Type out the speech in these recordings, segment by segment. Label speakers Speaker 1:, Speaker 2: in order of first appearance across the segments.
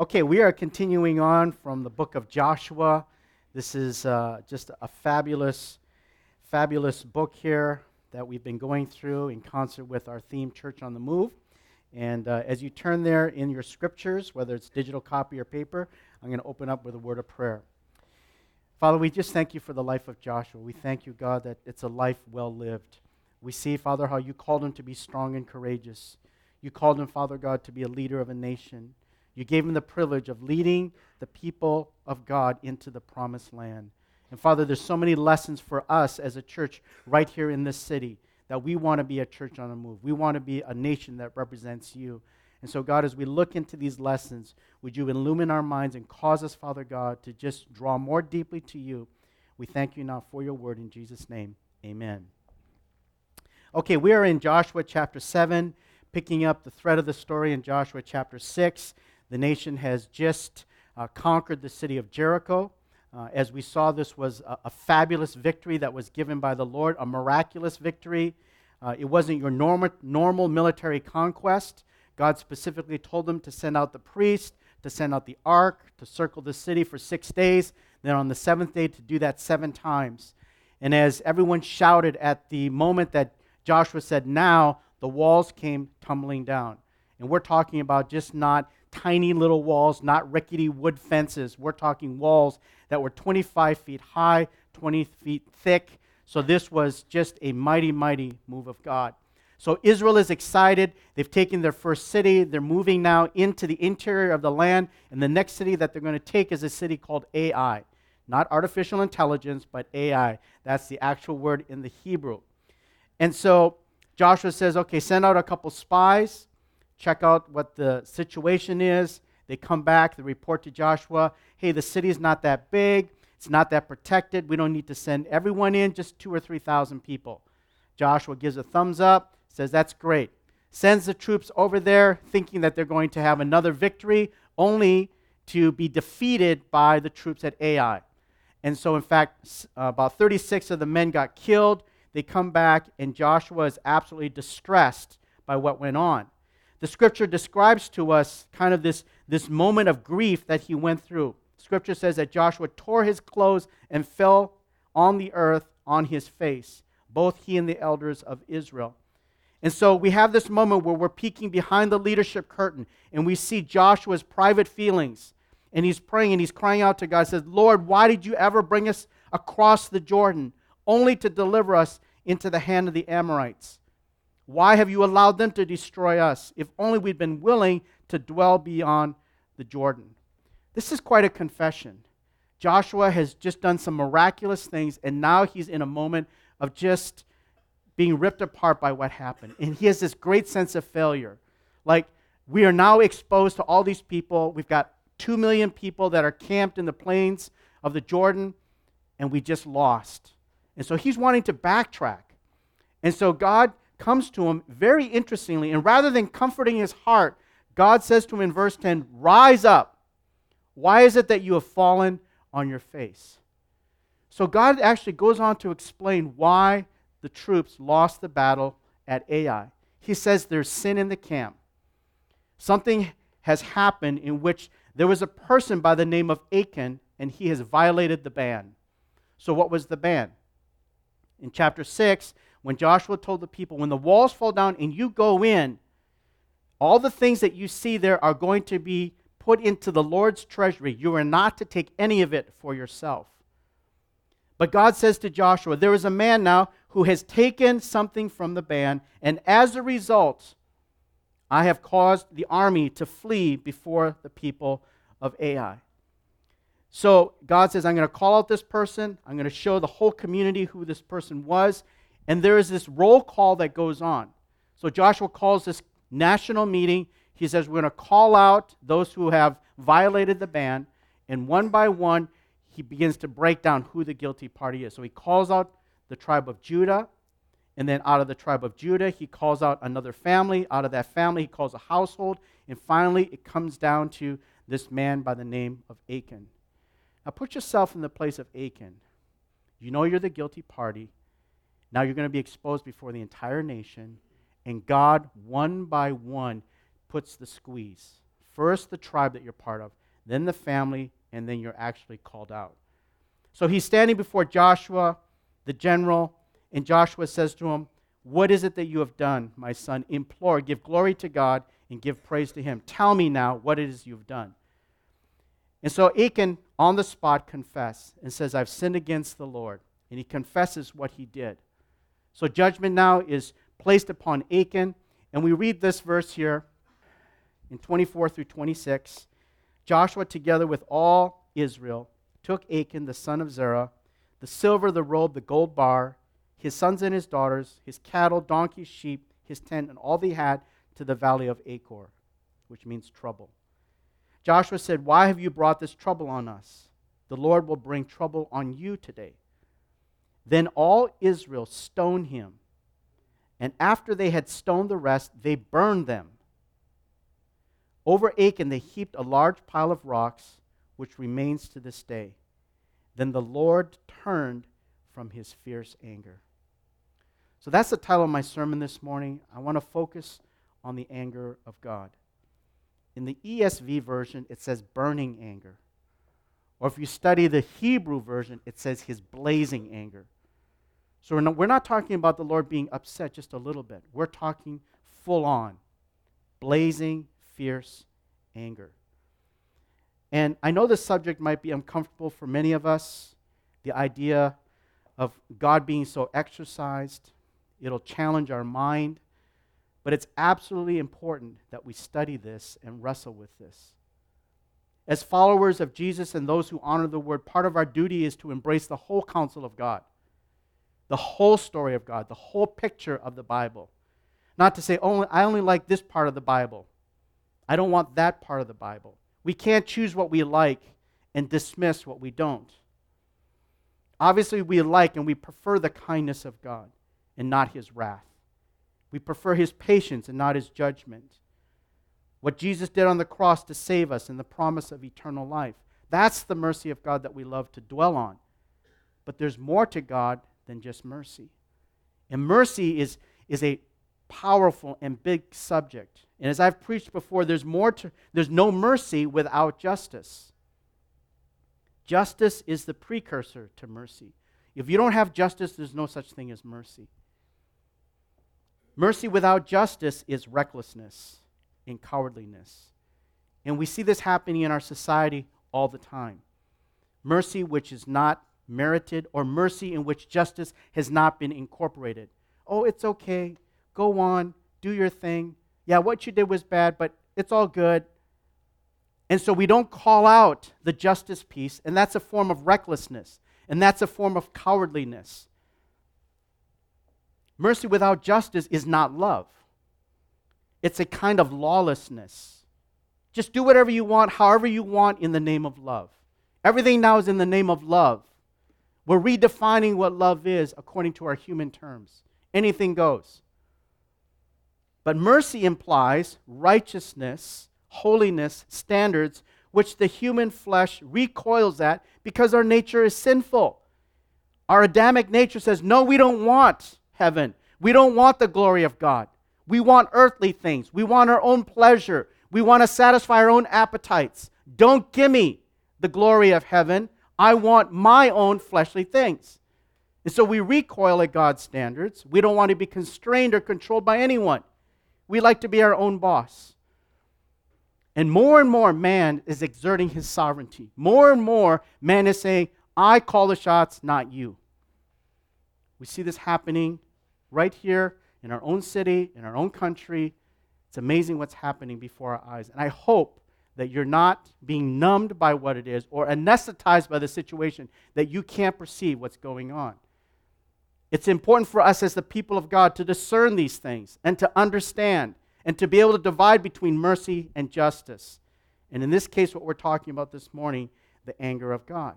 Speaker 1: Okay, we are continuing on from the book of Joshua. This is uh, just a fabulous, fabulous book here that we've been going through in concert with our theme, Church on the Move. And uh, as you turn there in your scriptures, whether it's digital copy or paper, I'm going to open up with a word of prayer. Father, we just thank you for the life of Joshua. We thank you, God, that it's a life well lived. We see, Father, how you called him to be strong and courageous. You called him, Father God, to be a leader of a nation. You gave him the privilege of leading the people of God into the promised land. And Father, there's so many lessons for us as a church right here in this city that we want to be a church on the move. We want to be a nation that represents you. And so, God, as we look into these lessons, would you illumine our minds and cause us, Father God, to just draw more deeply to you? We thank you now for your word in Jesus' name. Amen. Okay, we are in Joshua chapter 7, picking up the thread of the story in Joshua chapter 6. The nation has just uh, conquered the city of Jericho. Uh, as we saw, this was a, a, fabulous victory that was given by the Lord, a miraculous victory. Uh, it wasn't your normal, normal military conquest. God specifically told them to send out the priest, to send out the ark, to circle the city for six days, then on the seventh day to do that seven times. And as everyone shouted at the moment that Joshua said, Now, the walls came tumbling down. And we're talking about just not tiny little walls, not rickety wood fences. We're talking walls that were 25 feet high, 20 feet thick. So this was just a mighty, mighty move of God. So Israel is excited. They've taken their first city. They're moving now into the interior of the land. And the next city that they're going to take is a city called Ai. Not artificial intelligence, but Ai. That's the actual word in the Hebrew. And so Joshua says, okay, send out a couple spies check out what the situation is. They come back, they report to Joshua, hey, the city is not that big, it's not that protected. We don't need to send everyone in, just two or 3,000 people. Joshua gives a thumbs up, says, that's great. Sends the troops over there thinking that they're going to have another victory, only to be defeated by the troops at Ai. And so, in fact, about 36 of the men got killed. They come back, and Joshua is absolutely distressed by what went on the scripture describes to us kind of this, this moment of grief that he went through. Scripture says that Joshua tore his clothes and fell on the earth on his face, both he and the elders of Israel. And so we have this moment where we're peeking behind the leadership curtain and we see Joshua's private feelings. And he's praying and he's crying out to God, says, Lord, why did you ever bring us across the Jordan only to deliver us into the hand of the Amorites? Why have you allowed them to destroy us? If only we'd been willing to dwell beyond the Jordan. This is quite a confession. Joshua has just done some miraculous things, and now he's in a moment of just being ripped apart by what happened. And he has this great sense of failure. Like, we are now exposed to all these people. We've got two million people that are camped in the plains of the Jordan, and we just lost. And so he's wanting to backtrack. And so God comes to him very interestingly. And rather than comforting his heart, God says to him in verse 10, Rise up. Why is it that you have fallen on your face? So God actually goes on to explain why the troops lost the battle at Ai. He says there's sin in the camp. Something has happened in which there was a person by the name of Achan, and he has violated the ban. So, what was the ban? In chapter 6, when Joshua told the people, when the walls fall down and you go in, all the things that you see there are going to be put into the Lord's treasury. You are not to take any of it for yourself. But God says to Joshua, There is a man now who has taken something from the band, and as a result, I have caused the army to flee before the people of Ai. So God says, I'm going to call out this person. I'm going to show the whole community who this person was. And there is this roll call that goes on. So Joshua calls this national meeting. He says, We're going to call out those who have violated the ban. And one by one, he begins to break down who the guilty party is. So he calls out the tribe of Judah. And then out of the tribe of Judah, he calls out another family. Out of that family, he calls a household. And finally, it comes down to this man by the name of Achan. Now put yourself in the place of Achan. You know you're the guilty party. Now you're going to be exposed before the entire nation, and God, one by one, puts the squeeze. First, the tribe that you're part of, then the family, and then you're actually called out. So he's standing before Joshua, the general, and Joshua says to him, What is it that you have done, my son? Implore, give glory to God, and give praise to him. Tell me now what it is you've done. And so Achan, on the spot, confesses and says, I've sinned against the Lord. And he confesses what he did. So judgment now is placed upon Achan. And we read this verse here in 24 through 26. Joshua, together with all Israel, took Achan, the son of Zerah, the silver, the robe, the gold bar, his sons and his daughters, his cattle, donkeys, sheep, his tent, and all they had to the valley of Achor, which means trouble. Joshua said, Why have you brought this trouble on us? The Lord will bring trouble on you today. Then all Israel stoned him. And after they had stoned the rest, they burned them. Over Achan, they heaped a large pile of rocks, which remains to this day. Then the Lord turned from his fierce anger. So that's the title of my sermon this morning. I want to focus on the anger of God. In the ESV version, it says burning anger. Or if you study the Hebrew version, it says his blazing anger. So we're not, we're not talking about the Lord being upset just a little bit. We're talking full on, blazing, fierce anger. And I know this subject might be uncomfortable for many of us the idea of God being so exercised. It'll challenge our mind. But it's absolutely important that we study this and wrestle with this. As followers of Jesus and those who honor the word, part of our duty is to embrace the whole counsel of God, the whole story of God, the whole picture of the Bible. Not to say, oh, I only like this part of the Bible. I don't want that part of the Bible. We can't choose what we like and dismiss what we don't. Obviously, we like and we prefer the kindness of God and not his wrath. We prefer his patience and not his judgment. What Jesus did on the cross to save us and the promise of eternal life. That's the mercy of God that we love to dwell on. But there's more to God than just mercy. And mercy is, is a powerful and big subject. And as I've preached before, there's more to there's no mercy without justice. Justice is the precursor to mercy. If you don't have justice, there's no such thing as mercy. Mercy without justice is recklessness and cowardliness. And we see this happening in our society all the time. Mercy which is not merited, or mercy in which justice has not been incorporated. Oh, it's okay. Go on. Do your thing. Yeah, what you did was bad, but it's all good. And so we don't call out the justice piece, and that's a form of recklessness, and that's a form of cowardliness. Mercy without justice is not love, it's a kind of lawlessness. Just do whatever you want, however you want, in the name of love. Everything now is in the name of love. We're redefining what love is according to our human terms. Anything goes. But mercy implies righteousness, holiness, standards, which the human flesh recoils at because our nature is sinful. Our Adamic nature says, no, we don't want heaven. We don't want the glory of God. We want earthly things. We want our own pleasure. We want to satisfy our own appetites. Don't give me the glory of heaven. I want my own fleshly things. And so we recoil at God's standards. We don't want to be constrained or controlled by anyone. We like to be our own boss. And more and more, man is exerting his sovereignty. More and more, man is saying, I call the shots, not you. We see this happening right here in our own city, in our own country. It's amazing what's happening before our eyes. And I hope that you're not being numbed by what it is or anesthetized by the situation, that you can't perceive what's going on. It's important for us as the people of God to discern these things and to understand and to be able to divide between mercy and justice. And in this case, what we're talking about this morning, the anger of God.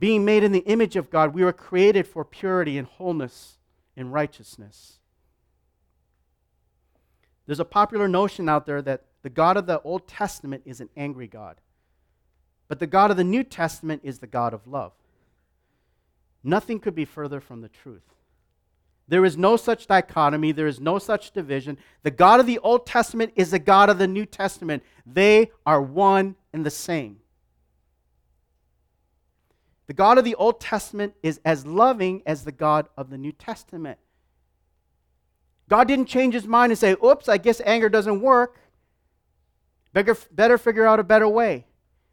Speaker 1: Being made in the image of God, we were created for purity and wholeness and righteousness. There's a popular notion out there that the God of the Old Testament is an angry God, but the God of the New Testament is the God of love. Nothing could be further from the truth. There is no such dichotomy, there is no such division. The God of the Old Testament is the God of the New Testament. They are one and the same. The God of the Old Testament is as loving as the God of the New Testament. God didn't change his mind and say, oops, I guess anger doesn't work. Better, better figure out a better way.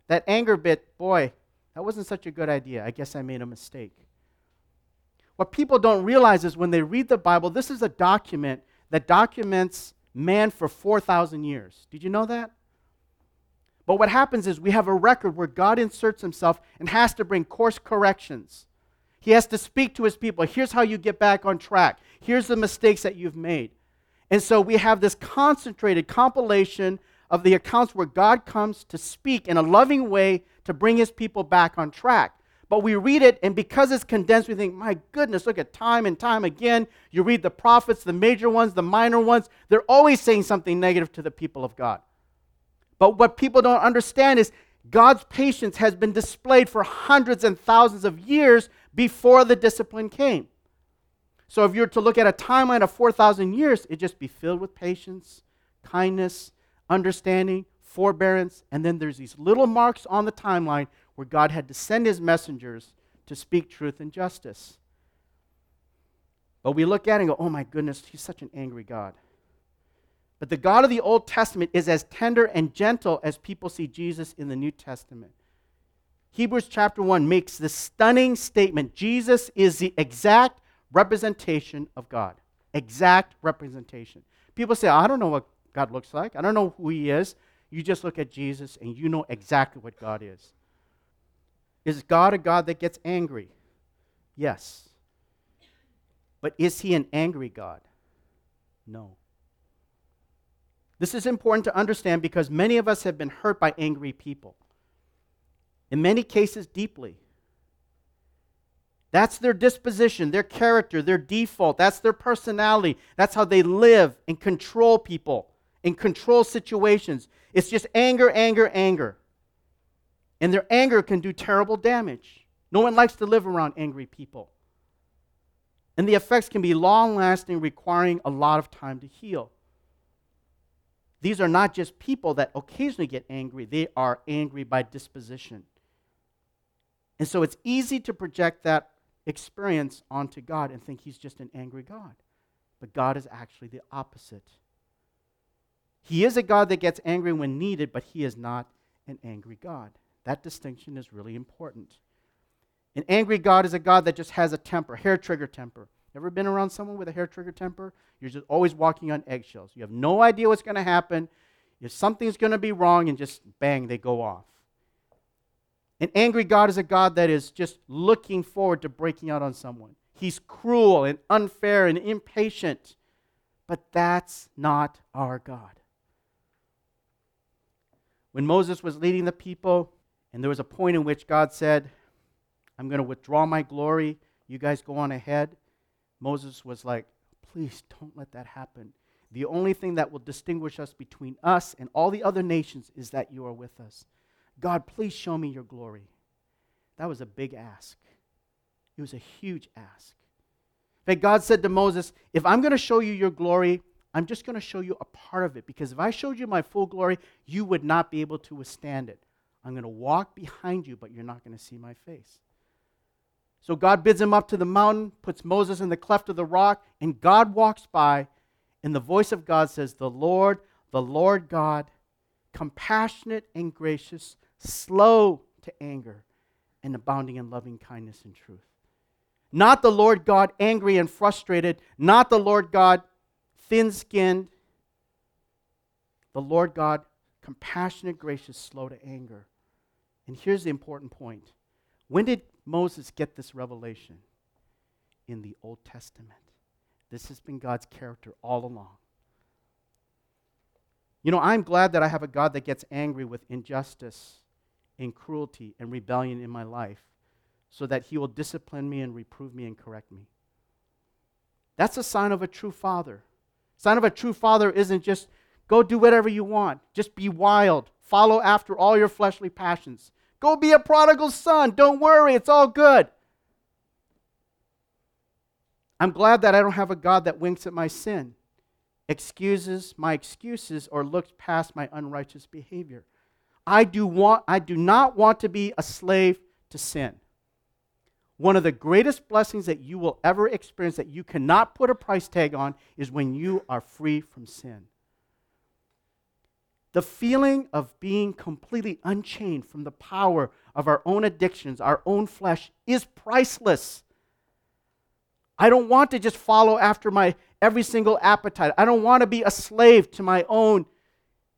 Speaker 1: That anger bit, boy, that wasn't such a good idea. I guess I made a mistake. What people don't realize is when they read the Bible, this is a document that documents man for 4,000 years. Did you know that? But what happens is we have a record where God inserts himself and has to bring course corrections. He has to speak to his people. Here's how you get back on track. Here's the mistakes that you've made. And so we have this concentrated compilation of the accounts where God comes to speak in a loving way to bring his people back on track. But we read it, and because it's condensed, we think, my goodness, look at time and time again. You read the prophets, the major ones, the minor ones, they're always saying something negative to the people of God. But what people don't understand is God's patience has been displayed for hundreds and thousands of years before the discipline came. So if you were to look at a timeline of 4,000 years, it'd just be filled with patience, kindness, understanding, forbearance, and then there's these little marks on the timeline where God had to send his messengers to speak truth and justice. But we look at it and go, oh my goodness, he's such an angry God. But the God of the Old Testament is as tender and gentle as people see Jesus in the New Testament. Hebrews chapter 1 makes this stunning statement Jesus is the exact representation of God. Exact representation. People say, I don't know what God looks like, I don't know who He is. You just look at Jesus and you know exactly what God is. Is God a God that gets angry? Yes. But is He an angry God? No. This is important to understand because many of us have been hurt by angry people. In many cases, deeply. That's their disposition, their character, their default. That's their personality. That's how they live and control people and control situations. It's just anger, anger, anger. And their anger can do terrible damage. No one likes to live around angry people. And the effects can be long lasting, requiring a lot of time to heal. These are not just people that occasionally get angry, they are angry by disposition. And so it's easy to project that experience onto God and think he's just an angry God. But God is actually the opposite. He is a God that gets angry when needed, but he is not an angry God. That distinction is really important. An angry God is a God that just has a temper, hair trigger temper. Ever been around someone with a hair trigger temper? You're just always walking on eggshells. You have no idea what's going to happen. If something's going to be wrong, and just bang, they go off. An angry God is a God that is just looking forward to breaking out on someone. He's cruel and unfair and impatient. But that's not our God. When Moses was leading the people, and there was a point in which God said, I'm going to withdraw my glory. You guys go on ahead. Moses was like, please don't let that happen. The only thing that will distinguish us between us and all the other nations is that you are with us. God, please show me your glory. That was a big ask. It was a huge ask. Fact, God said to Moses, If I'm going to show you your glory, I'm just going to show you a part of it because if I showed you my full glory, you would not be able to withstand it. I'm going to walk behind you, but you're not going to see my face. So God bids him up to the mountain, puts Moses in the cleft of the rock, and God walks by, and the voice of God says, The Lord, the Lord God, compassionate and gracious, slow to anger, and abounding in loving kindness and truth. Not the Lord God angry and frustrated, not the Lord God thin skinned, the Lord God compassionate, gracious, slow to anger. And here's the important point. When did Moses get this revelation? In the Old Testament. This has been God's character all along. You know, I'm glad that I have a God that gets angry with injustice and cruelty and rebellion in my life so that he will discipline me and reprove me and correct me. That's a sign of a true father. Sign of a true father isn't just go do whatever you want, just be wild, follow after all your fleshly passions. Go be a prodigal son. Don't worry, it's all good. I'm glad that I don't have a God that winks at my sin, excuses my excuses, or looks past my unrighteous behavior. I do, want, I do not want to be a slave to sin. One of the greatest blessings that you will ever experience that you cannot put a price tag on is when you are free from sin. The feeling of being completely unchained from the power of our own addictions, our own flesh, is priceless. I don't want to just follow after my every single appetite. I don't want to be a slave to my own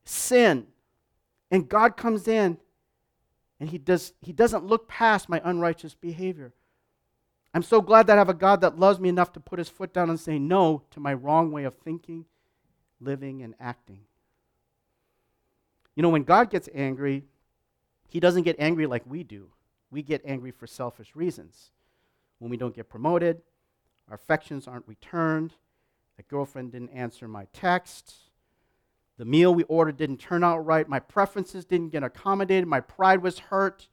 Speaker 1: sin. And God comes in and he, does, he doesn't look past my unrighteous behavior. I'm so glad that I have a God that loves me enough to put his foot down and say no to my wrong way of thinking, living, and acting. You know, when God gets angry, he doesn't get angry like we do. We get angry for selfish reasons. When we don't get promoted, our affections aren't returned, the girlfriend didn't answer my text, the meal we ordered didn't turn out right, my preferences didn't get accommodated, my pride was hurt.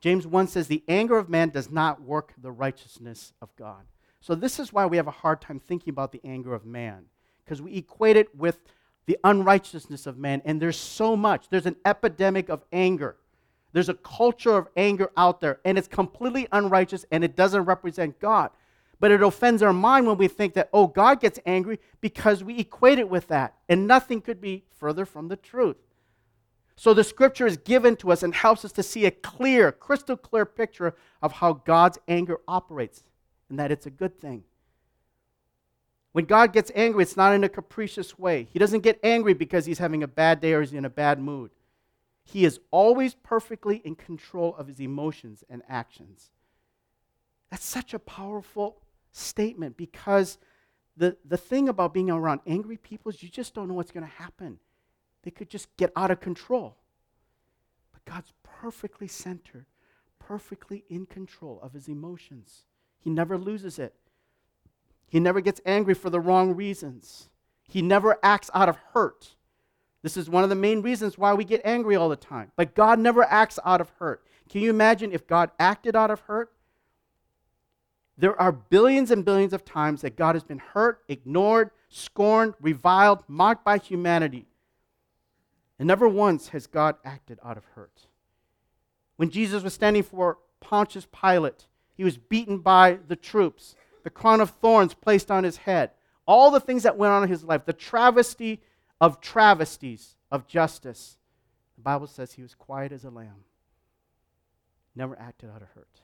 Speaker 1: James 1 says, The anger of man does not work the righteousness of God. So, this is why we have a hard time thinking about the anger of man, because we equate it with the unrighteousness of man. And there's so much. There's an epidemic of anger. There's a culture of anger out there, and it's completely unrighteous and it doesn't represent God. But it offends our mind when we think that, oh, God gets angry because we equate it with that. And nothing could be further from the truth. So the scripture is given to us and helps us to see a clear, crystal clear picture of how God's anger operates and that it's a good thing. When God gets angry, it's not in a capricious way. He doesn't get angry because he's having a bad day or he's in a bad mood. He is always perfectly in control of his emotions and actions. That's such a powerful statement because the, the thing about being around angry people is you just don't know what's going to happen. They could just get out of control. But God's perfectly centered, perfectly in control of his emotions. He never loses it. He never gets angry for the wrong reasons. He never acts out of hurt. This is one of the main reasons why we get angry all the time. But God never acts out of hurt. Can you imagine if God acted out of hurt? There are billions and billions of times that God has been hurt, ignored, scorned, reviled, mocked by humanity. And never once has God acted out of hurt. When Jesus was standing for Pontius Pilate, he was beaten by the troops the crown of thorns placed on his head, all the things that went on in his life, the travesty of travesties of justice. The Bible says he was quiet as a lamb, never acted out of hurt.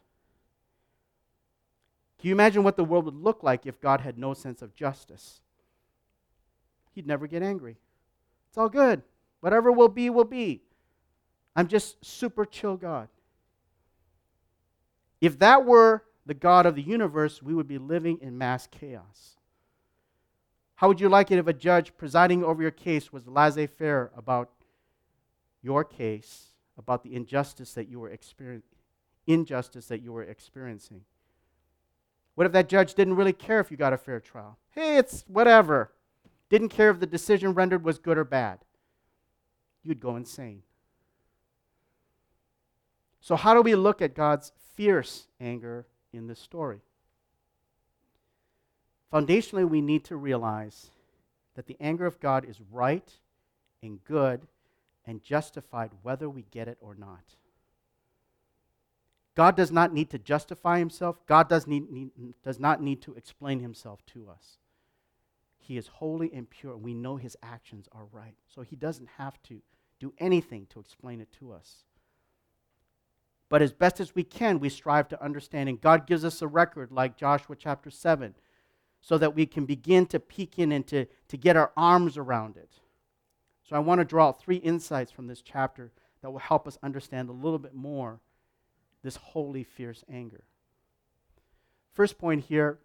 Speaker 1: Can you imagine what the world would look like if God had no sense of justice? He'd never get angry. It's all good. Whatever will be, will be. I'm just super chill God. If that were the God of the universe, we would be living in mass chaos. How would you like it if a judge presiding over your case was laissez faire about your case, about the injustice that you were experiencing? Injustice that you were experiencing. What if that judge didn't really care if you got a fair trial? Hey, it's whatever. Didn't care if the decision rendered was good or bad. You'd go insane. So, how do we look at God's fierce anger in this story. Foundationally, we need to realize that the anger of God is right and good and justified whether we get it or not. God does not need to justify himself. God does, need, need, does not need to explain himself to us. He is holy and pure, we know his actions are right. So he doesn't have to do anything to explain it to us. But as best as we can, we strive to understand. And God gives us a record like Joshua chapter 7 so that we can begin to peek in and to, to get our arms around it. So I want to draw three insights from this chapter that will help us understand a little bit more this holy, fierce anger. First point here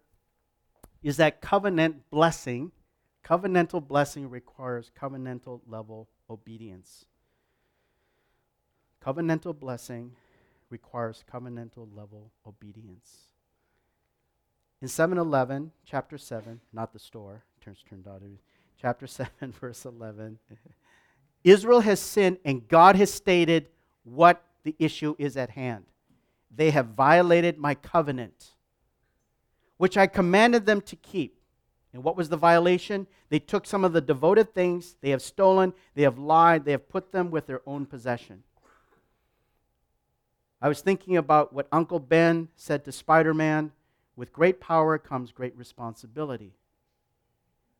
Speaker 1: is that covenant blessing, covenantal blessing requires covenantal level obedience. Covenantal blessing requires covenantal level obedience. In 711, chapter 7, not the store, turns turned out chapter 7, verse 11, Israel has sinned and God has stated what the issue is at hand. They have violated my covenant. which I commanded them to keep. And what was the violation? They took some of the devoted things, they have stolen, they have lied, they have put them with their own possession. I was thinking about what Uncle Ben said to Spider Man with great power comes great responsibility.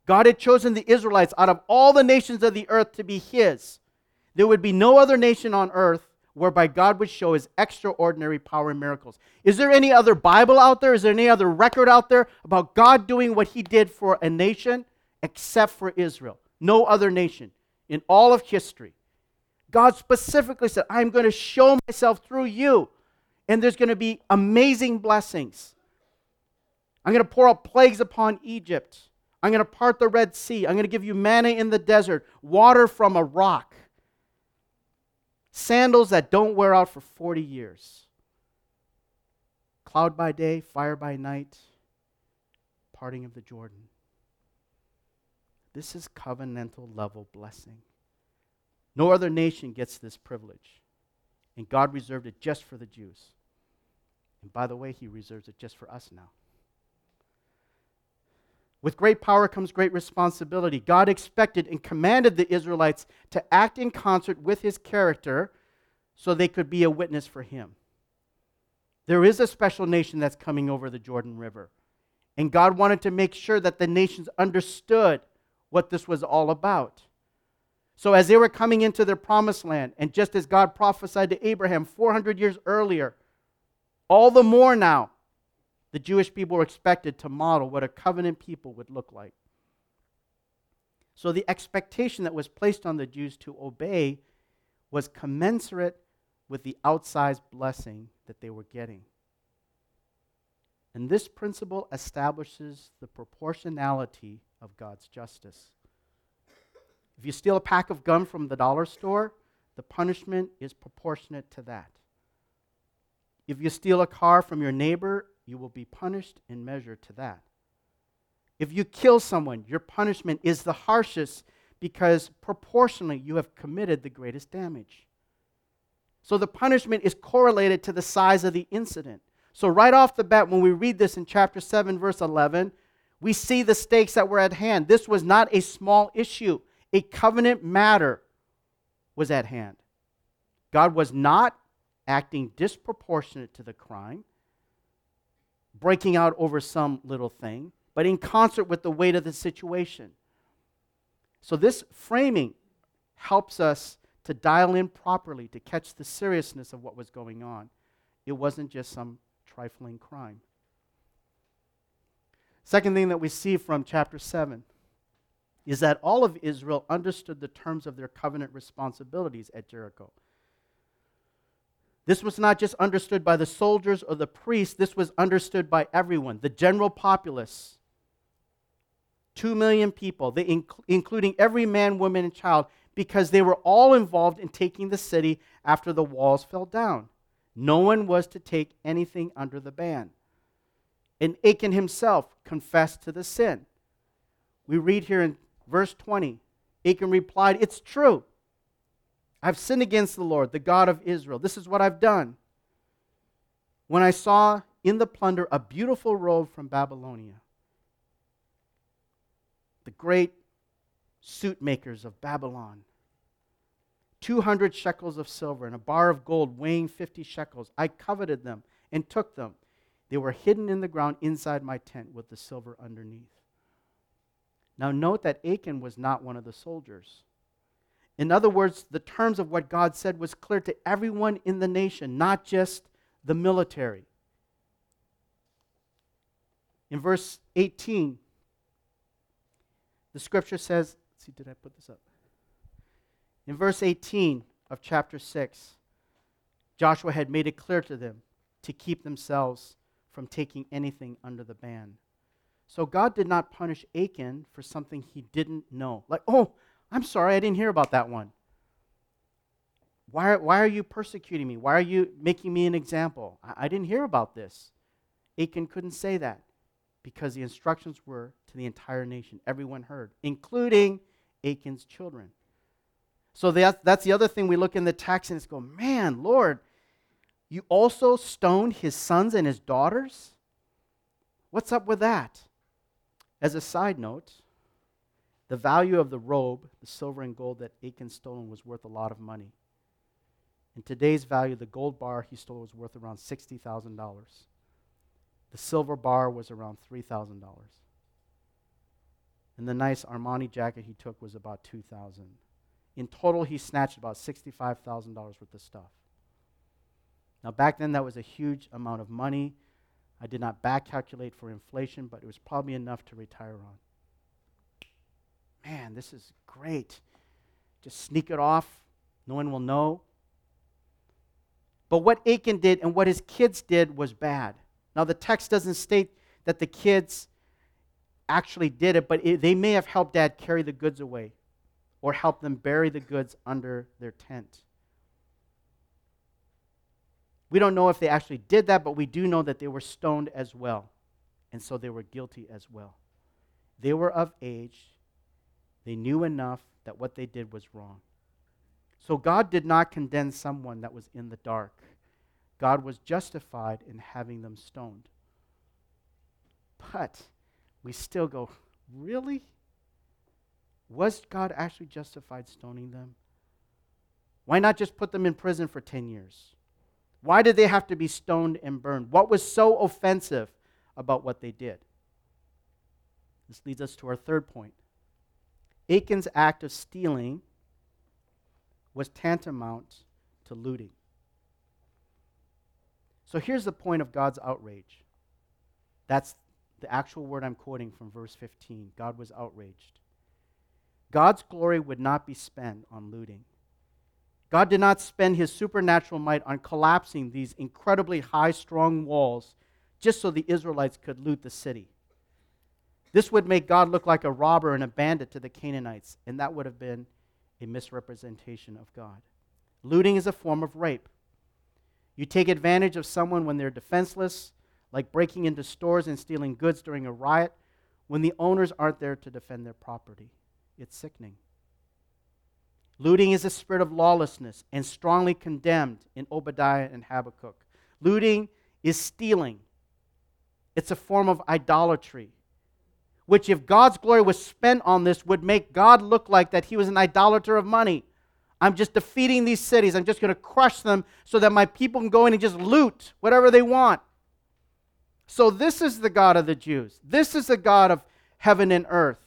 Speaker 1: God had chosen the Israelites out of all the nations of the earth to be His. There would be no other nation on earth whereby God would show His extraordinary power and miracles. Is there any other Bible out there? Is there any other record out there about God doing what He did for a nation except for Israel? No other nation in all of history. God specifically said, I'm going to show myself through you, and there's going to be amazing blessings. I'm going to pour out plagues upon Egypt. I'm going to part the Red Sea. I'm going to give you manna in the desert, water from a rock, sandals that don't wear out for 40 years. Cloud by day, fire by night, parting of the Jordan. This is covenantal level blessing. No other nation gets this privilege. And God reserved it just for the Jews. And by the way, He reserves it just for us now. With great power comes great responsibility. God expected and commanded the Israelites to act in concert with His character so they could be a witness for Him. There is a special nation that's coming over the Jordan River. And God wanted to make sure that the nations understood what this was all about. So, as they were coming into their promised land, and just as God prophesied to Abraham 400 years earlier, all the more now, the Jewish people were expected to model what a covenant people would look like. So, the expectation that was placed on the Jews to obey was commensurate with the outsized blessing that they were getting. And this principle establishes the proportionality of God's justice. If you steal a pack of gum from the dollar store, the punishment is proportionate to that. If you steal a car from your neighbor, you will be punished in measure to that. If you kill someone, your punishment is the harshest because proportionally you have committed the greatest damage. So the punishment is correlated to the size of the incident. So, right off the bat, when we read this in chapter 7, verse 11, we see the stakes that were at hand. This was not a small issue a covenant matter was at hand. God was not acting disproportionate to the crime, breaking out over some little thing, but in concert with the weight of the situation. So, this framing helps us to dial in properly to catch the seriousness of what was going on. It wasn't just some trifling crime. Second thing that we see from chapter 7 is that all of Israel understood the terms of their covenant responsibilities at Jericho. This was not just understood by the soldiers or the priests, this was understood by everyone, the general populace. Two million people, inc- including every man, woman, and child, because they were all involved in taking the city after the walls fell down. No one was to take anything under the ban. And Achan himself confessed to the sin. We read here in Verse 20 Achan replied, It's true. I've sinned against the Lord, the God of Israel. This is what I've done. When I saw in the plunder a beautiful robe from Babylonia, the great suit makers of Babylon, 200 shekels of silver and a bar of gold weighing 50 shekels. I coveted them and took them. They were hidden in the ground inside my tent with the silver underneath. Now, note that Achan was not one of the soldiers. In other words, the terms of what God said was clear to everyone in the nation, not just the military. In verse 18, the scripture says, see, did I put this up? In verse 18 of chapter 6, Joshua had made it clear to them to keep themselves from taking anything under the ban. So God did not punish Achan for something he didn't know. Like, oh, I'm sorry, I didn't hear about that one. Why, why are you persecuting me? Why are you making me an example? I, I didn't hear about this. Achan couldn't say that because the instructions were to the entire nation. Everyone heard, including Achan's children. So that's, that's the other thing we look in the text and it's go, man, Lord, you also stoned his sons and his daughters? What's up with that? As a side note, the value of the robe, the silver and gold that Achan stolen, was worth a lot of money. In today's value, the gold bar he stole was worth around $60,000. The silver bar was around $3,000. And the nice Armani jacket he took was about $2,000. In total, he snatched about $65,000 worth of stuff. Now, back then, that was a huge amount of money. I did not back calculate for inflation, but it was probably enough to retire on man, this is great. Just sneak it off. No one will know. But what Achan did and what his kids did was bad. Now, the text doesn't state that the kids actually did it, but it, they may have helped dad carry the goods away or help them bury the goods under their tent. We don't know if they actually did that, but we do know that they were stoned as well. And so they were guilty as well. They were of age they knew enough that what they did was wrong. So God did not condemn someone that was in the dark. God was justified in having them stoned. But we still go, really? Was God actually justified stoning them? Why not just put them in prison for 10 years? Why did they have to be stoned and burned? What was so offensive about what they did? This leads us to our third point. Achan's act of stealing was tantamount to looting. So here's the point of God's outrage. That's the actual word I'm quoting from verse 15. God was outraged. God's glory would not be spent on looting. God did not spend his supernatural might on collapsing these incredibly high, strong walls just so the Israelites could loot the city. This would make God look like a robber and a bandit to the Canaanites, and that would have been a misrepresentation of God. Looting is a form of rape. You take advantage of someone when they're defenseless, like breaking into stores and stealing goods during a riot, when the owners aren't there to defend their property. It's sickening. Looting is a spirit of lawlessness and strongly condemned in Obadiah and Habakkuk. Looting is stealing, it's a form of idolatry which, if God's glory was spent on this, would make God look like that he was an idolater of money. I'm just defeating these cities. I'm just going to crush them so that my people can go in and just loot whatever they want. So, this is the God of the Jews. This is the God of heaven and earth.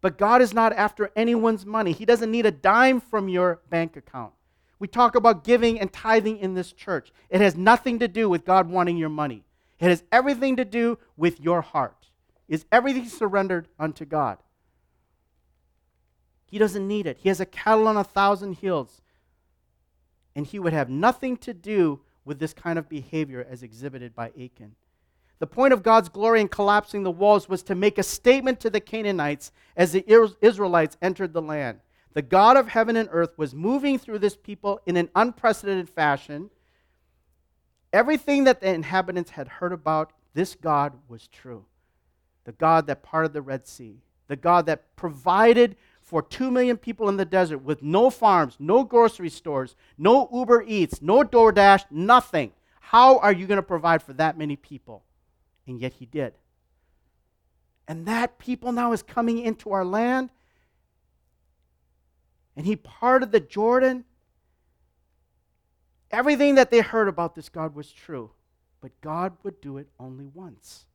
Speaker 1: But God is not after anyone's money, He doesn't need a dime from your bank account. We talk about giving and tithing in this church. It has nothing to do with God wanting your money, it has everything to do with your heart. Is everything surrendered unto God? He doesn't need it. He has a cattle on a thousand hills. And he would have nothing to do with this kind of behavior as exhibited by Achan. The point of God's glory in collapsing the walls was to make a statement to the Canaanites as the Israelites entered the land. The God of heaven and earth was moving through this people in an unprecedented fashion. Everything that the inhabitants had heard about this God was true the God that parted the Red Sea, the God that provided for 2 million people in the desert with no farms, no grocery stores, no Uber Eats, no DoorDash, nothing. How are you going to provide for that many people? And yet he did. And that people now is coming into our land. And he parted the Jordan. Everything that they heard about this God was true. But God would do it only once.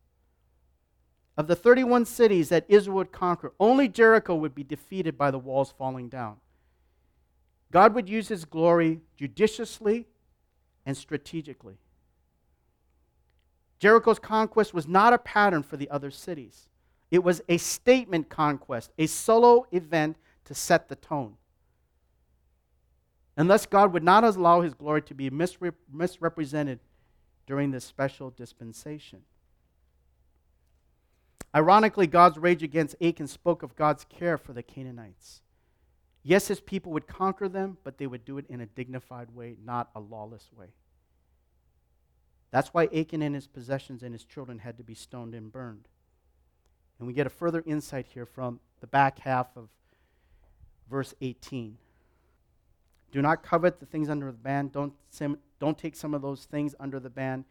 Speaker 1: Of the 31 cities that Israel would conquer, only Jericho would be defeated by the walls falling down. God would use his glory judiciously and strategically. Jericho's conquest was not a pattern for the other cities. It was a statement conquest, a solo event to set the tone. And thus, God would not allow his glory to be misrep- misrepresented during this special dispensation. Ironically, God's rage against Achan spoke of God's care for the Canaanites. Yes, his people would conquer them, but they would do it in a dignified way, not a lawless way. That's why Achan and his possessions and his children had to be stoned and burned. And we get a further insight here from the back half of verse 18. Do not covet the things under the ban. Don't, don't take some of those things under the ban.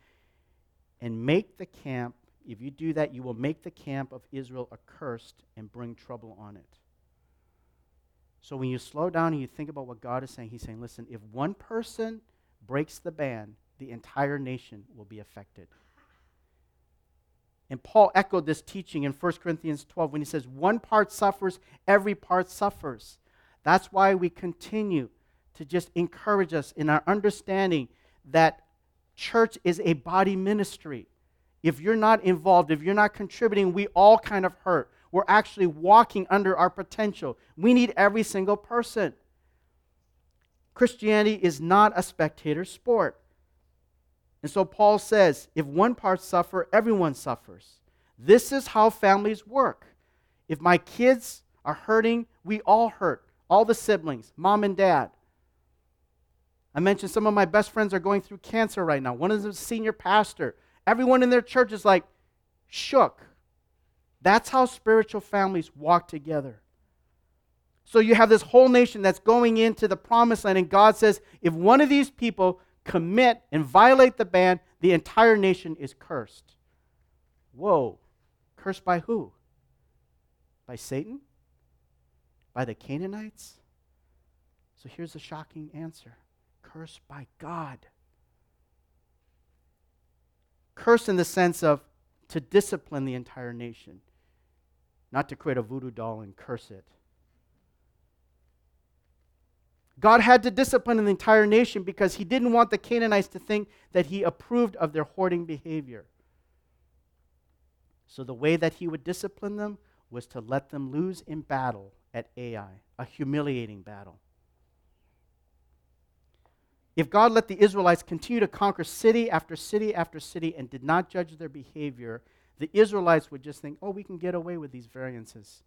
Speaker 1: and make the camp. If you do that, you will make the camp of Israel accursed and bring trouble on it. So when you slow down and you think about what God is saying, He's saying, listen, if one person breaks the ban, the entire nation will be affected. And Paul echoed this teaching in 1 Corinthians 12 when he says, One part suffers, every part suffers. That's why we continue to just encourage us in our understanding that church is a body ministry. If you're not involved, if you're not contributing, we all kind of hurt. We're actually walking under our potential. We need every single person. Christianity is not a spectator sport. And so Paul says if one part suffer, everyone suffers. This is how families work. If my kids are hurting, we all hurt. All the siblings, mom and dad. I mentioned some of my best friends are going through cancer right now. One of them is a senior pastor. Everyone in their church is like shook. That's how spiritual families walk together. So you have this whole nation that's going into the promised land, and God says, if one of these people commit and violate the ban, the entire nation is cursed. Whoa. Cursed by who? By Satan? By the Canaanites? So here's a shocking answer cursed by God. Cursed in the sense of to discipline the entire nation, not to create a voodoo doll and curse it. God had to discipline the entire nation because he didn't want the Canaanites to think that he approved of their hoarding behavior. So the way that he would discipline them was to let them lose in battle at Ai, a humiliating battle. If God let the Israelites continue to conquer city after city after city and did not judge their behavior, the Israelites would just think, oh, we can get away with these variances.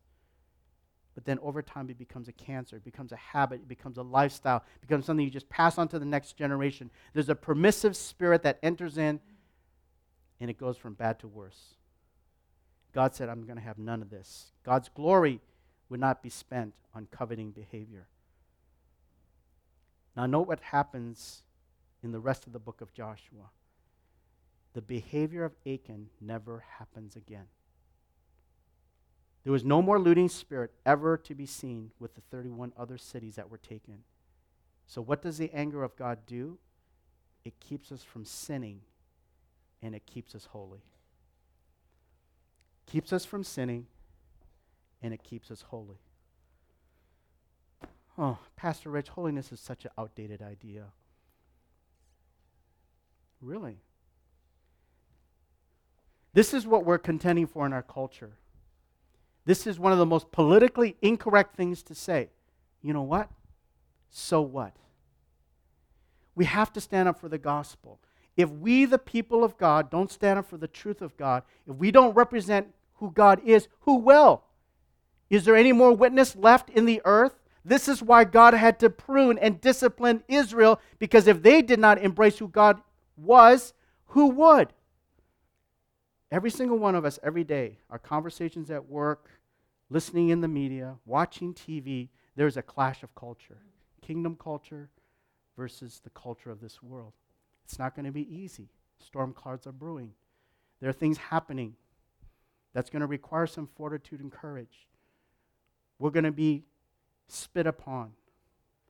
Speaker 1: But then over time, it becomes a cancer, it becomes a habit, it becomes a lifestyle, it becomes something you just pass on to the next generation. There's a permissive spirit that enters in, and it goes from bad to worse. God said, I'm going to have none of this. God's glory would not be spent on coveting behavior. Now, note what happens in the rest of the book of Joshua. The behavior of Achan never happens again. There was no more looting spirit ever to be seen with the 31 other cities that were taken. So, what does the anger of God do? It keeps us from sinning and it keeps us holy. Keeps us from sinning and it keeps us holy. Oh, Pastor Rich, holiness is such an outdated idea. Really? This is what we're contending for in our culture. This is one of the most politically incorrect things to say. You know what? So what? We have to stand up for the gospel. If we, the people of God, don't stand up for the truth of God, if we don't represent who God is, who will? Is there any more witness left in the earth? This is why God had to prune and discipline Israel, because if they did not embrace who God was, who would? Every single one of us, every day, our conversations at work, listening in the media, watching TV, there's a clash of culture. Kingdom culture versus the culture of this world. It's not going to be easy. Storm clouds are brewing. There are things happening that's going to require some fortitude and courage. We're going to be spit upon.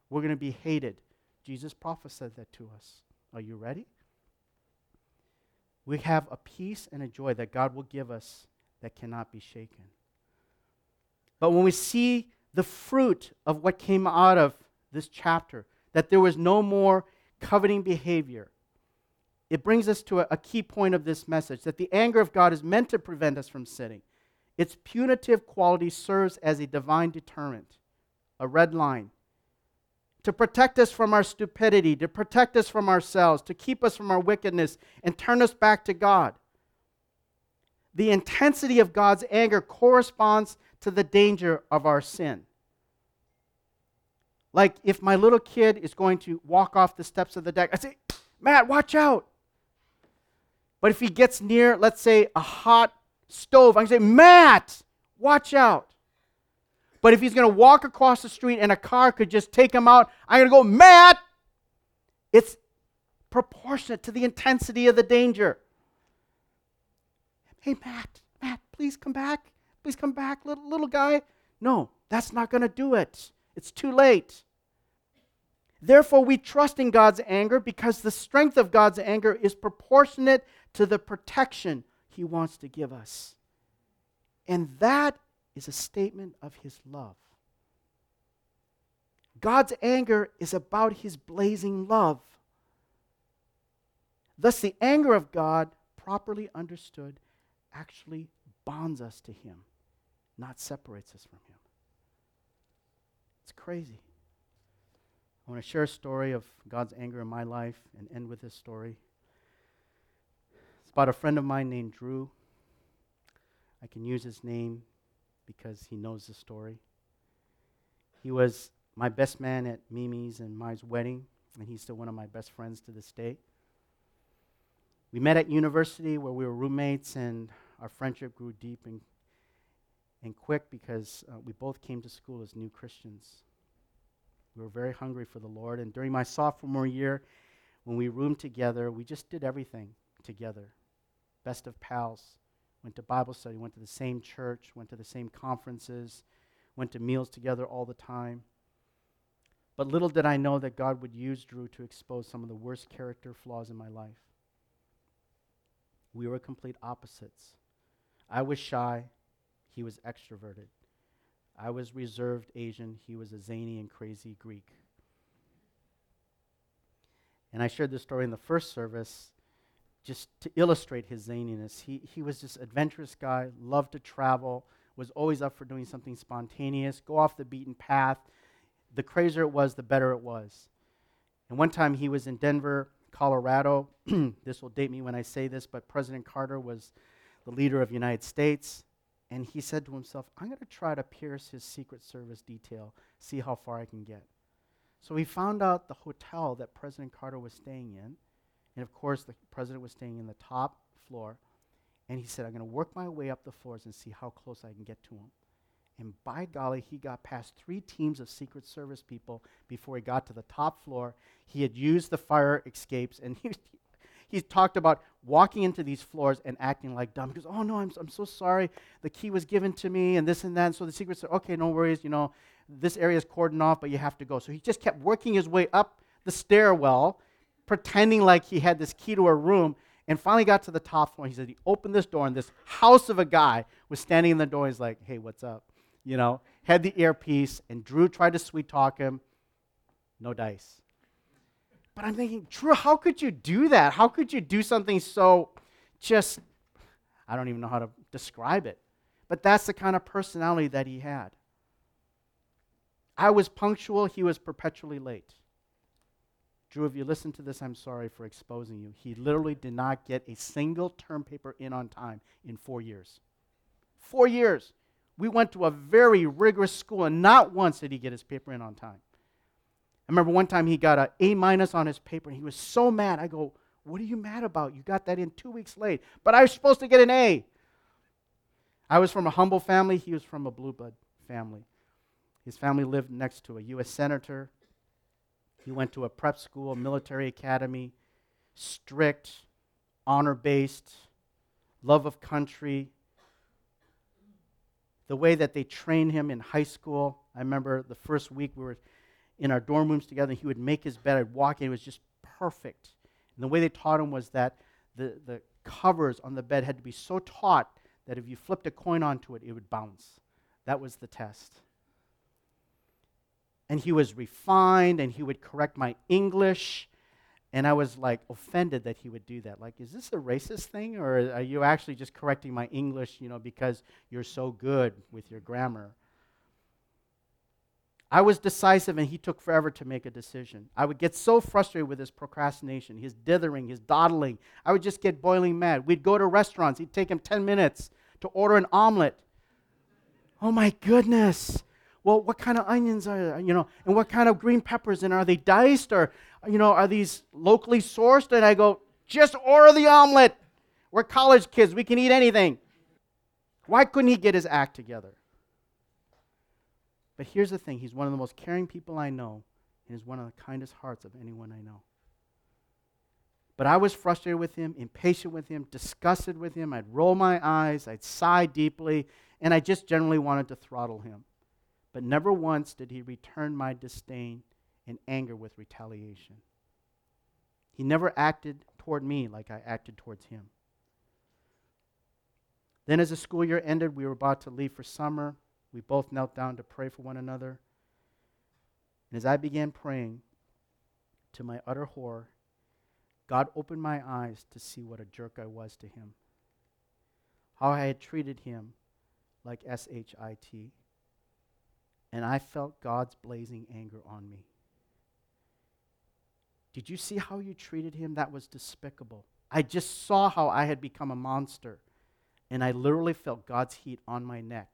Speaker 1: We're going to be hated. Jesus prophesied that to us. Are you ready? We have a peace and a joy that God will give us that cannot be shaken. But when we see the fruit of what came out of this chapter, that there was no more coveting behavior, it brings us to a, a, key point of this message that the anger of God is meant to prevent us from sinning. Its punitive quality serves as a divine deterrent, a red line, to protect us from our stupidity, to protect us from ourselves, to keep us from our wickedness, and turn us back to God. The intensity of God's anger corresponds to the danger of our sin. Like if my little kid is going to walk off the steps of the deck, I say, Matt, watch out. But if he gets near, let's say, a hot stove, I can say, Matt, watch out. But if he's going to walk across the street and a car could just take him out, I'm going to go, Matt. It's proportionate to the intensity of the danger. hey, Matt, Matt, please come back. Please come back, little, little guy. No, that's not going to do it. It's too late. Therefore, we trust in God's anger because the strength of God's anger is proportionate to the protection he wants to give us. And that is a statement of his love. God's anger is about his blazing love. Thus, the anger of God, properly understood, actually bonds us to him, not separates us from him. It's crazy. I want to share a story of God's anger in my life and end with this story. It's about a friend of mine named Drew. I can use his name because he knows the story. He was my best man at Mimi's and Mai's wedding, and he's still one of my best friends to this day. We met at university where we were roommates, and our friendship grew deep and, and quick because uh, we both came to school as new Christians. We were very hungry for the Lord. And during my sophomore year, when we roomed together, we just did everything together. Best of pals. Went to Bible study, went to the same church, went to the same conferences, went to meals together all the time. But little did I know that God would use Drew to expose some of the worst character flaws in my life. We were complete opposites. I was shy, he was extroverted. I was reserved Asian, he was a zany and crazy Greek. And I shared this story in the first service just to illustrate his zaniness. He, he was this adventurous guy, loved to travel, was always up for doing something spontaneous, go off the beaten path. The crazier it was, the better it was. And one time he was in Denver, Colorado. this will date me when I say this, but President Carter was the leader of the United States. And he said to himself, I'm going to try to pierce his Secret Service detail, see how far I can get. So he found out the hotel that President Carter was staying in. And of course, the president was staying in the top floor. And he said, I'm going to work my way up the floors and see how close I can get to him. And by golly, he got past three teams of Secret Service people before he got to the top floor. He had used the fire escapes, and he, he talked about walking into these floors and acting like dumb. He goes, Oh, no, I'm, I'm so sorry. The key was given to me and this and that. And so the secret said, Okay, no worries. You know, this area is cordoned off, but you have to go. So he just kept working his way up the stairwell, pretending like he had this key to a room. And finally got to the top floor. He said he opened this door, and this house of a guy was standing in the door. He's like, Hey, what's up? You know, had the earpiece, and Drew tried to sweet talk him. No dice. But I'm thinking, Drew, how could you do that? How could you do something so just, I don't even know how to describe it. But that's the kind of personality that he had. I was punctual, he was perpetually late. Drew, if you listen to this, I'm sorry for exposing you. He literally did not get a single term paper in on time in four years. Four years. We went to a very rigorous school, and not once did he get his paper in on time. I remember one time he got an A minus on his paper, and he was so mad. I go, What are you mad about? You got that in two weeks late. But I was supposed to get an A. I was from a humble family, he was from a blue blood family. His family lived next to a U.S. senator. He went to a prep school, military academy, strict, honor based, love of country. The way that they trained him in high school, I remember the first week we were in our dorm rooms together. He would make his bed. I'd walk in. It was just perfect. And the way they taught him was that the, the covers on the bed had to be so taut that if you flipped a coin onto it, it would bounce. That was the test. And he was refined and he would correct my English. And I was like offended that he would do that. Like, is this a racist thing or are you actually just correcting my English, you know, because you're so good with your grammar? I was decisive and he took forever to make a decision. I would get so frustrated with his procrastination, his dithering, his dawdling. I would just get boiling mad. We'd go to restaurants. He'd take him 10 minutes to order an omelet. Oh my goodness. Well, what kind of onions are there? You know, and what kind of green peppers? And are they diced or, you know, are these locally sourced? And I go, just order the omelet. We're college kids. We can eat anything. Why couldn't he get his act together? But here's the thing He's one of the most caring people I know, and is one of the kindest hearts of anyone I know. But I was frustrated with him, impatient with him, disgusted with him. I'd roll my eyes, I'd sigh deeply, and I just generally wanted to throttle him. But never once did he return my disdain and anger with retaliation. He never acted toward me like I acted towards him. Then, as the school year ended, we were about to leave for summer. We both knelt down to pray for one another. And as I began praying, to my utter horror, God opened my eyes to see what a jerk I was to him. How I had treated him like S H I T. And I felt God's blazing anger on me. Did you see how you treated him? That was despicable. I just saw how I had become a monster. And I literally felt God's heat on my neck.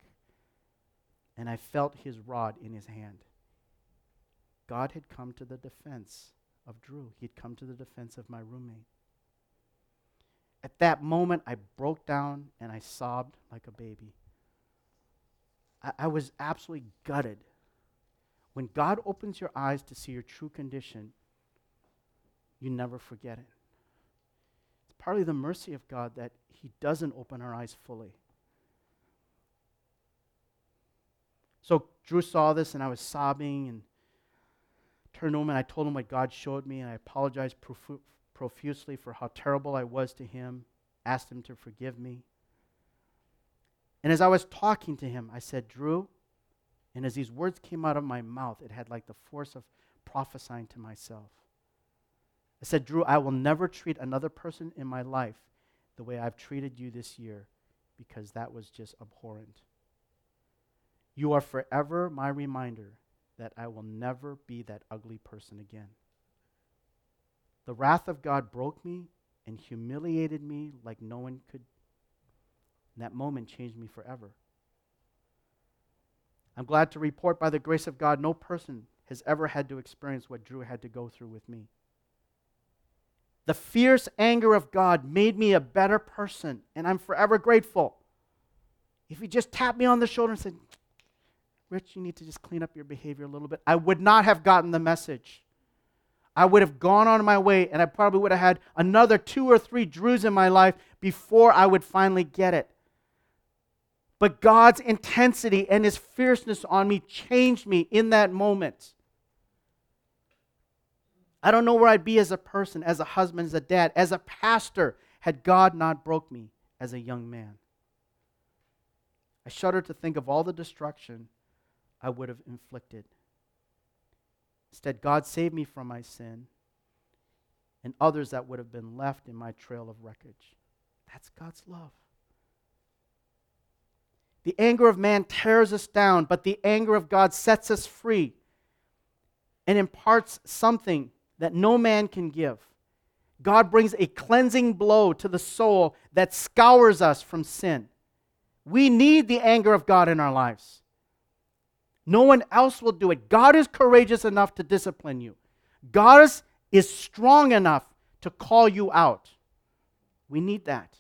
Speaker 1: And I felt his rod in his hand. God had come to the defense of Drew, he'd come to the defense of my roommate. At that moment, I broke down and I sobbed like a baby. I, was absolutely gutted. When God opens your eyes to see your true condition, you never forget it. It's partly the mercy of God that He doesn't open our eyes fully. So Drew saw this, and I was sobbing and turned home and I told him what God showed me, and I apologized profu- profusely for how terrible I was to him, asked him to forgive me. And as I was talking to him, I said, Drew, and as these words came out of my mouth, it had like the force of prophesying to myself. I said, Drew, I will never treat another person in my life the way I've treated you this year because that was just abhorrent. You are forever my reminder that I will never be that ugly person again. The wrath of God broke me and humiliated me like no one could. And that moment changed me forever. I'm glad to report, by the grace of God, no person has ever had to experience what Drew had to go through with me. The fierce anger of God made me a better person, and I'm forever grateful. If he just tapped me on the shoulder and said, Rich, you need to just clean up your behavior a little bit. I would not have gotten the message. I would have gone on my way and I probably would have had another two or three Drews in my life before I would finally get it. But God's intensity and His fierceness on me changed me in that moment. I don't know where I'd be as a person, as a husband, as a dad, as a pastor, had God not broke me as a young man. I shudder to think of all the destruction I would have inflicted. Instead, God saved me from my sin and others that would have been left in my trail of wreckage. That's God's love. The anger of man tears us down, but the anger of God sets us free and imparts something that no man can give. God brings a cleansing blow to the soul that scours us from sin. We need the anger of God in our lives. No one else will do it. God is courageous enough to discipline you. God is, is strong enough to call you out. We need that.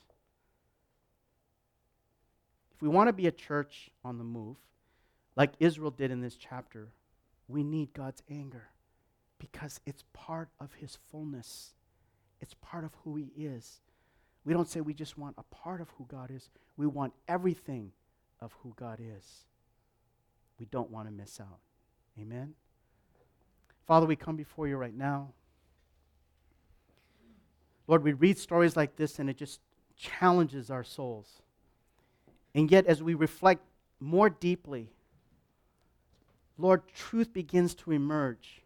Speaker 1: We want to be a church on the move, like Israel did in this chapter, we need God's anger because it's part of his fullness. It's part of who he is. We don't say we just want a part of who God is, we want everything of who God is we don't want to miss out. Amen? Father, we come before you right now. Lord, we read stories like this and it just challenges our souls. And yet, as we reflect more deeply, Lord, truth begins to emerge.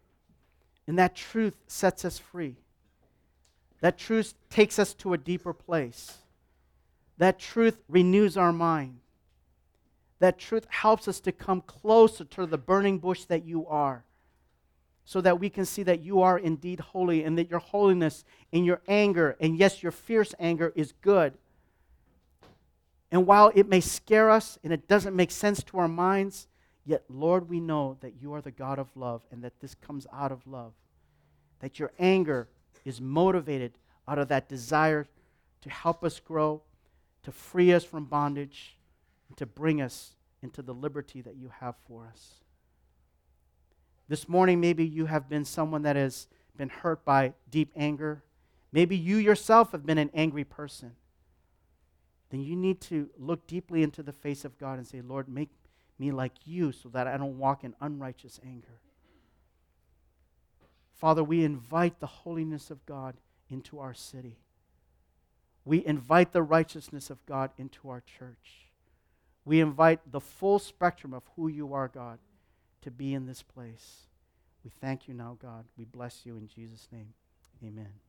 Speaker 1: And that truth sets us free. That truth takes us to a deeper place. That truth renews our mind that truth helps us to come closer to the burning bush that you are, so that we can see that you are indeed holy and that your holiness and your anger, and yes, your fierce anger, is good. And while it may scare us and it doesn't make sense to our minds, yet, Lord, we know that you are the God of love and that this comes out of love. That your anger is motivated out of that desire to help us grow, to free us from bondage and to bring us into the liberty that you have for us. This morning, maybe you have been someone that has been hurt by deep anger. Maybe you yourself have been an angry person. Then you need to look deeply into the face of God and say, Lord, make me like you so that I don't walk in unrighteous anger. Father, we invite the holiness of God into our city. We invite the righteousness of God into our church. We invite the full spectrum of who you are, God, to be in this place. We thank you now, God. We bless you in Jesus' name. Amen.